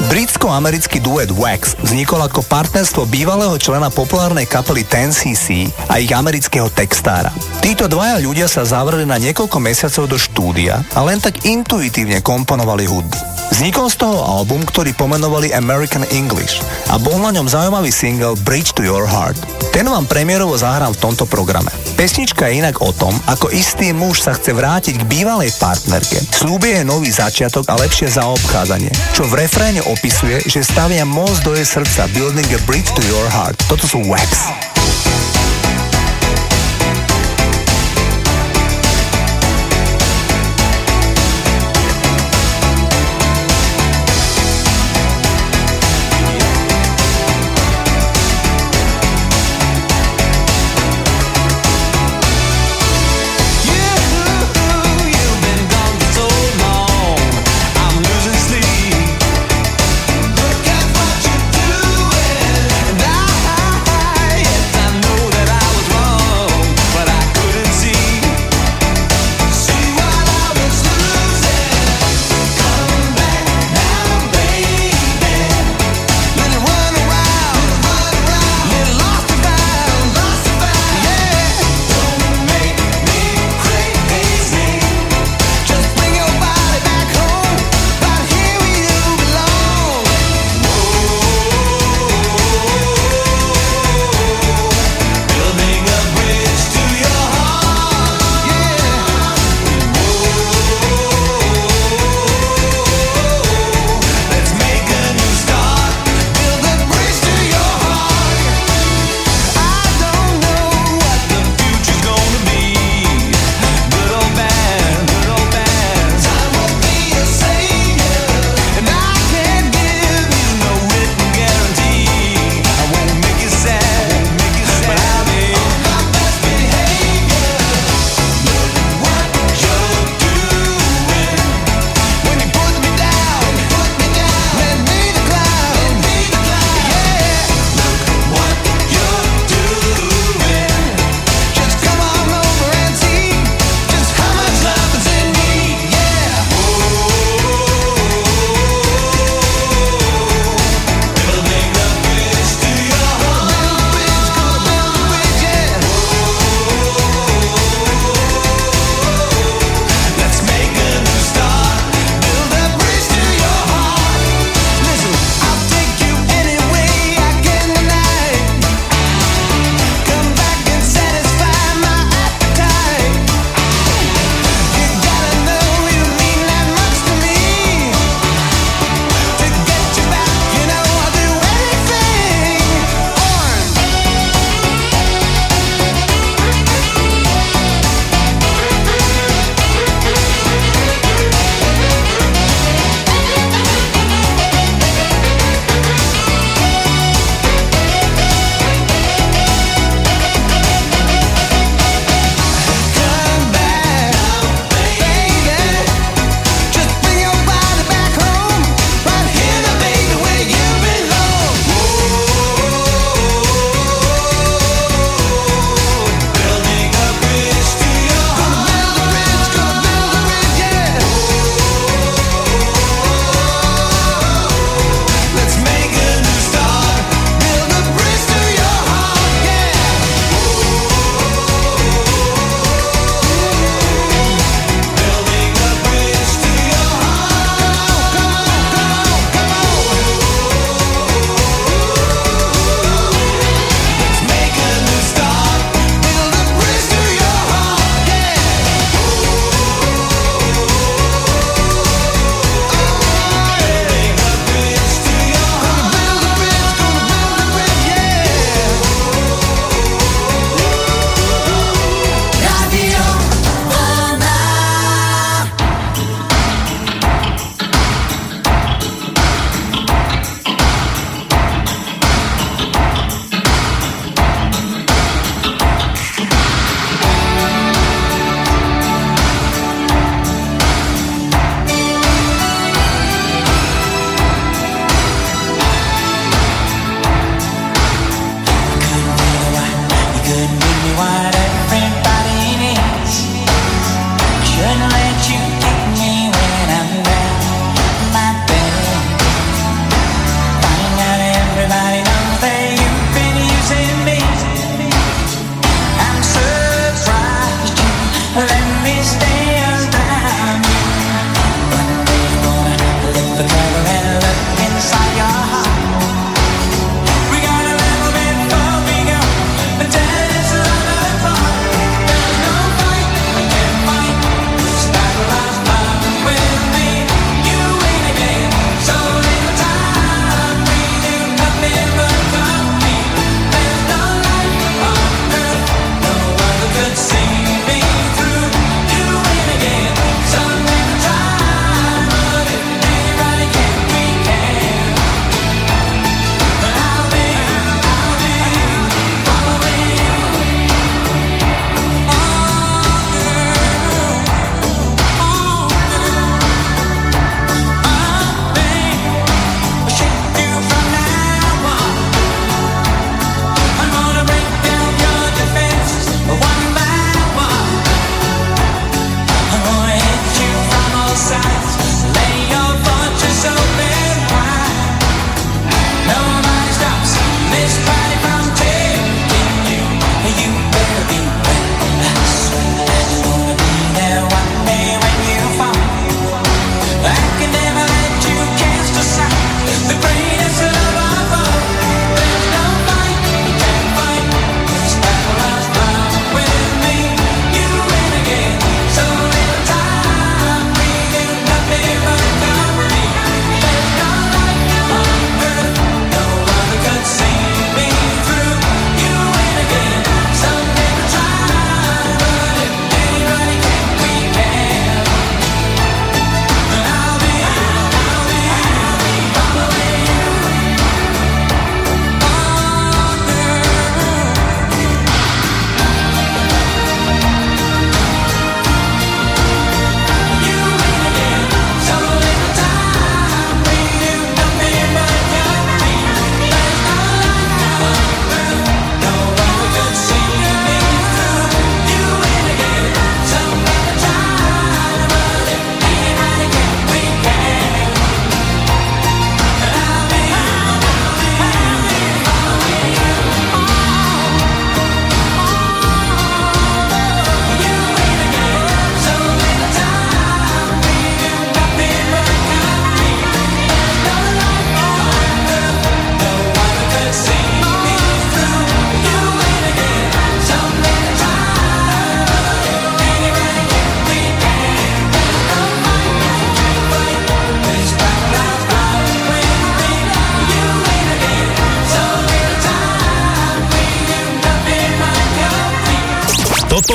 Britsko-americký duet Wax vznikol ako partnerstvo bývalého člena populárnej kapely 10cc a ich amerického textára. Títo dvaja ľudia sa zavreli na niekoľko mesiacov do štúdia a len tak intuitívne komponovali hudbu. Vznikol z toho album, ktorý pomenovali American English a bol na ňom zaujímavý single Bridge to Your Heart. Ten vám premiérovo zahrám v tomto programe. Pesnička je inak o tom, ako istý muž sa chce vrátiť k bývalej partnerke, slúbie jej nový začiatok a lepšie zaobchádzanie, čo v refréne opisuje, že stavia most do jej srdca, building a bridge to your heart. Toto sú Wax.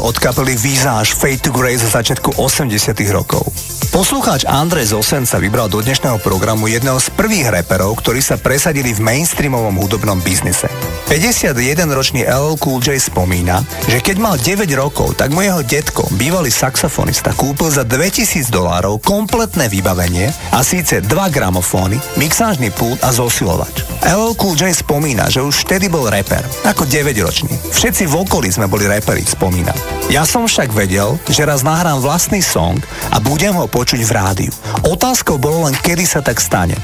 Single od kapely Visage Fade to Grey zo začiatku 80 rokov. Poslucháč Andrej Zosen sa vybral do dnešného programu jedného z prvých reperov, ktorí sa presadili v mainstreamovom hudobnom biznise. 51-ročný LL Cool J spomína, že keď mal 9 rokov, tak mu jeho detko, bývalý saxofonista, kúpil za 2000 dolárov kompletné vybavenie a síce dva gramofóny, mixážny pult a zosilovač. LL Cool J spomína, že už vtedy bol reper, ako 9-ročný. Všetci v okolí sme boli reperi, spomína. Ja som však vedel, že raz nahrám vlastný song a budem ho počuť v rádiu. Otázkou bolo len, kedy sa tak stane.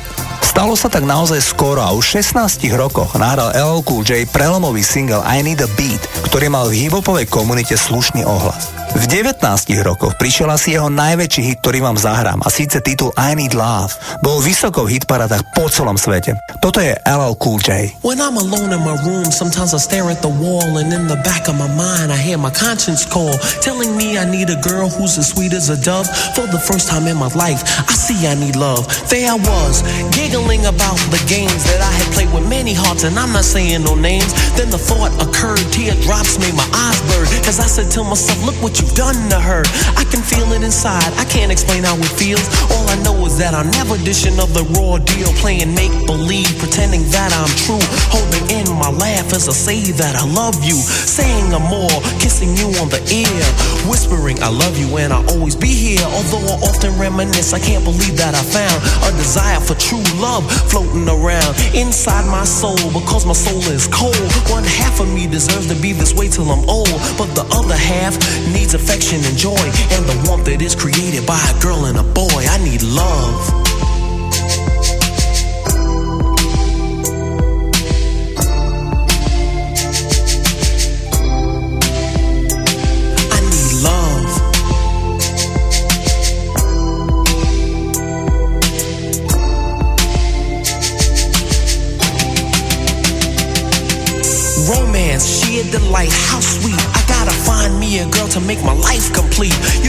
Stalo sa tak naozaj skoro a už v 16 rokoch nahral LL Cool J prelomový single I Need a Beat, ktorý mal v hiphopovej komunite slušný ohlas. V 19 rokoch prišiel asi jeho najväčší hit, ktorý vám zahrám a síce titul I Need Love. Bol vysoko v hitparadách po celom svete. Toto je LL Cool J. When I'm alone in my room, sometimes I stare at the wall, and in the back of my mind, I hear my conscience call, telling me I need a girl who's as sweet as a dove. For the first time in my life, I see I need love. There I was, giggling about the games that I had played with many hearts, and I'm not saying no names. Then the thought occurred, teardrops made my eyes burn, as I said to myself, Look what you've done to her. I can feel it inside, I can't explain how it feels. All I know is that I'm never dishing of the raw deal, playing make believe, pretending that I'm true. Holding in my laugh as I say that I love you, saying I'm more, kissing you on the ear, whispering I love you and I'll always be here. Although I often reminisce, I can't believe that I found a desire for true love floating around inside my soul because my soul is cold. One half of me deserves to be this way till I'm old, but the other half needs affection and joy and the warmth that is created by a girl and a boy. I need love.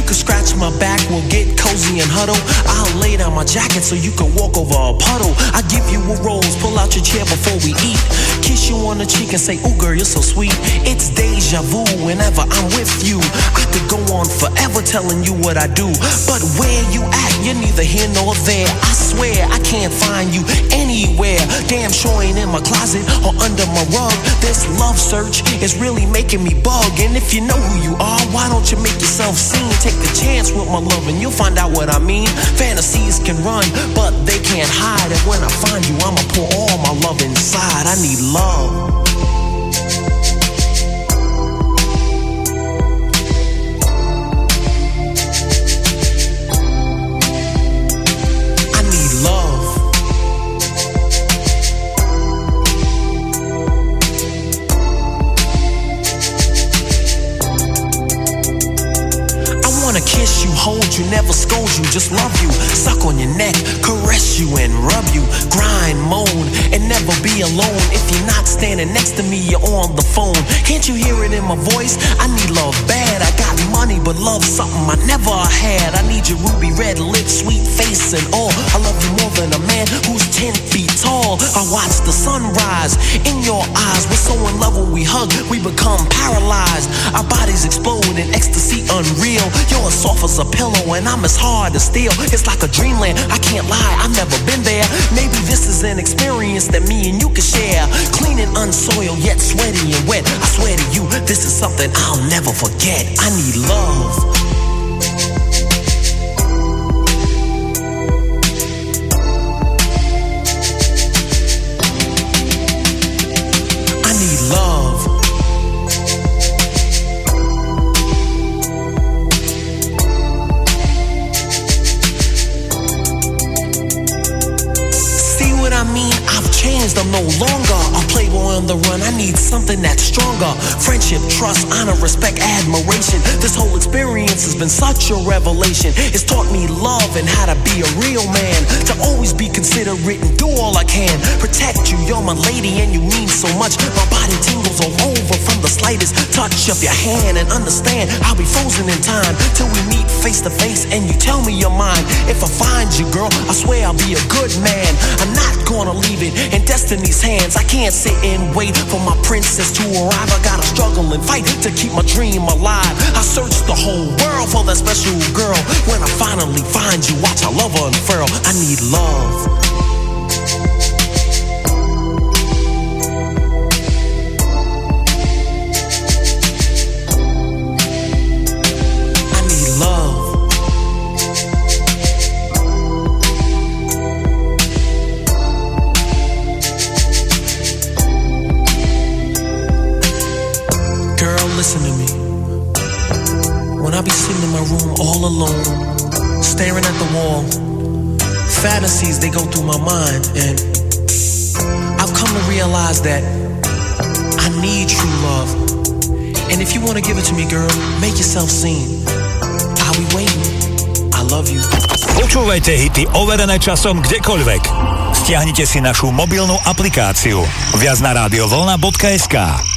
Cause my back, we'll get cozy and huddle. I'll lay down my jacket so you can walk over a puddle. I give you a rose, pull out your chair before we eat. Kiss you on the cheek and say, Ooh, girl, you're so sweet. It's deja vu whenever I'm with you. I could go on forever telling you what I do. But where you at, you're neither here nor there. I swear I can't find you anywhere. Damn sure ain't in my closet or under my rug. This love search is really making me bug. And if you know who you are, why don't you make yourself seen? Take the chance with my love and you'll find out what I mean. Fantasies can run, but they can't hide. And when I find you, I'ma pour all my love inside. I need love. You, never scold you, just love you. Suck on your neck, caress you and rub you. Grind, moan, never be alone. If you're not standing next to me, you're on the phone. Can't you hear it in my voice? I need love bad. I got money, but love something I never had. I need your ruby red lips, sweet face, and all. I love you more than a man who's 10 feet tall. I watch the sunrise in your eyes. We're so in love when we hug, we become paralyzed. Our bodies explode in ecstasy unreal. You're as soft as a pillow, and I'm as hard as steel. It's like a dreamland. I can't lie, I've never been there. Maybe this is an experience that me and you can share. Clean and unsoiled, yet sweaty and wet. I swear to you, this is something I'll never forget. I need love. The run. I need something that's stronger. Friendship, trust, honor, respect, admiration. This whole experience has been such a revelation. It's taught me love and how to be a real man. To always be considerate and do all I can. Protect you, you're my lady and you mean so much. My body tingles all over from the slightest touch of your hand. And understand, I'll be frozen in time till we meet face to face and you tell me your mind. If I find you, girl, I swear I'll be a good man. I'm not gonna leave it in destiny's hands. I can't sit and wait for my princess to arrive. I gotta struggle and fight to keep my dream alive. I searched the whole world for that special girl. When I finally find you, watch I love unfurl. I need love. Go through my mind, and I've come to realize that I need true love. And if you want to give it to me, girl, make yourself seen. I'll be waiting. I love you. Počúvajte hity overené časom kdekoľvek. Stiahnite si našu mobilnú aplikáciu. Viac na radiovolna.sk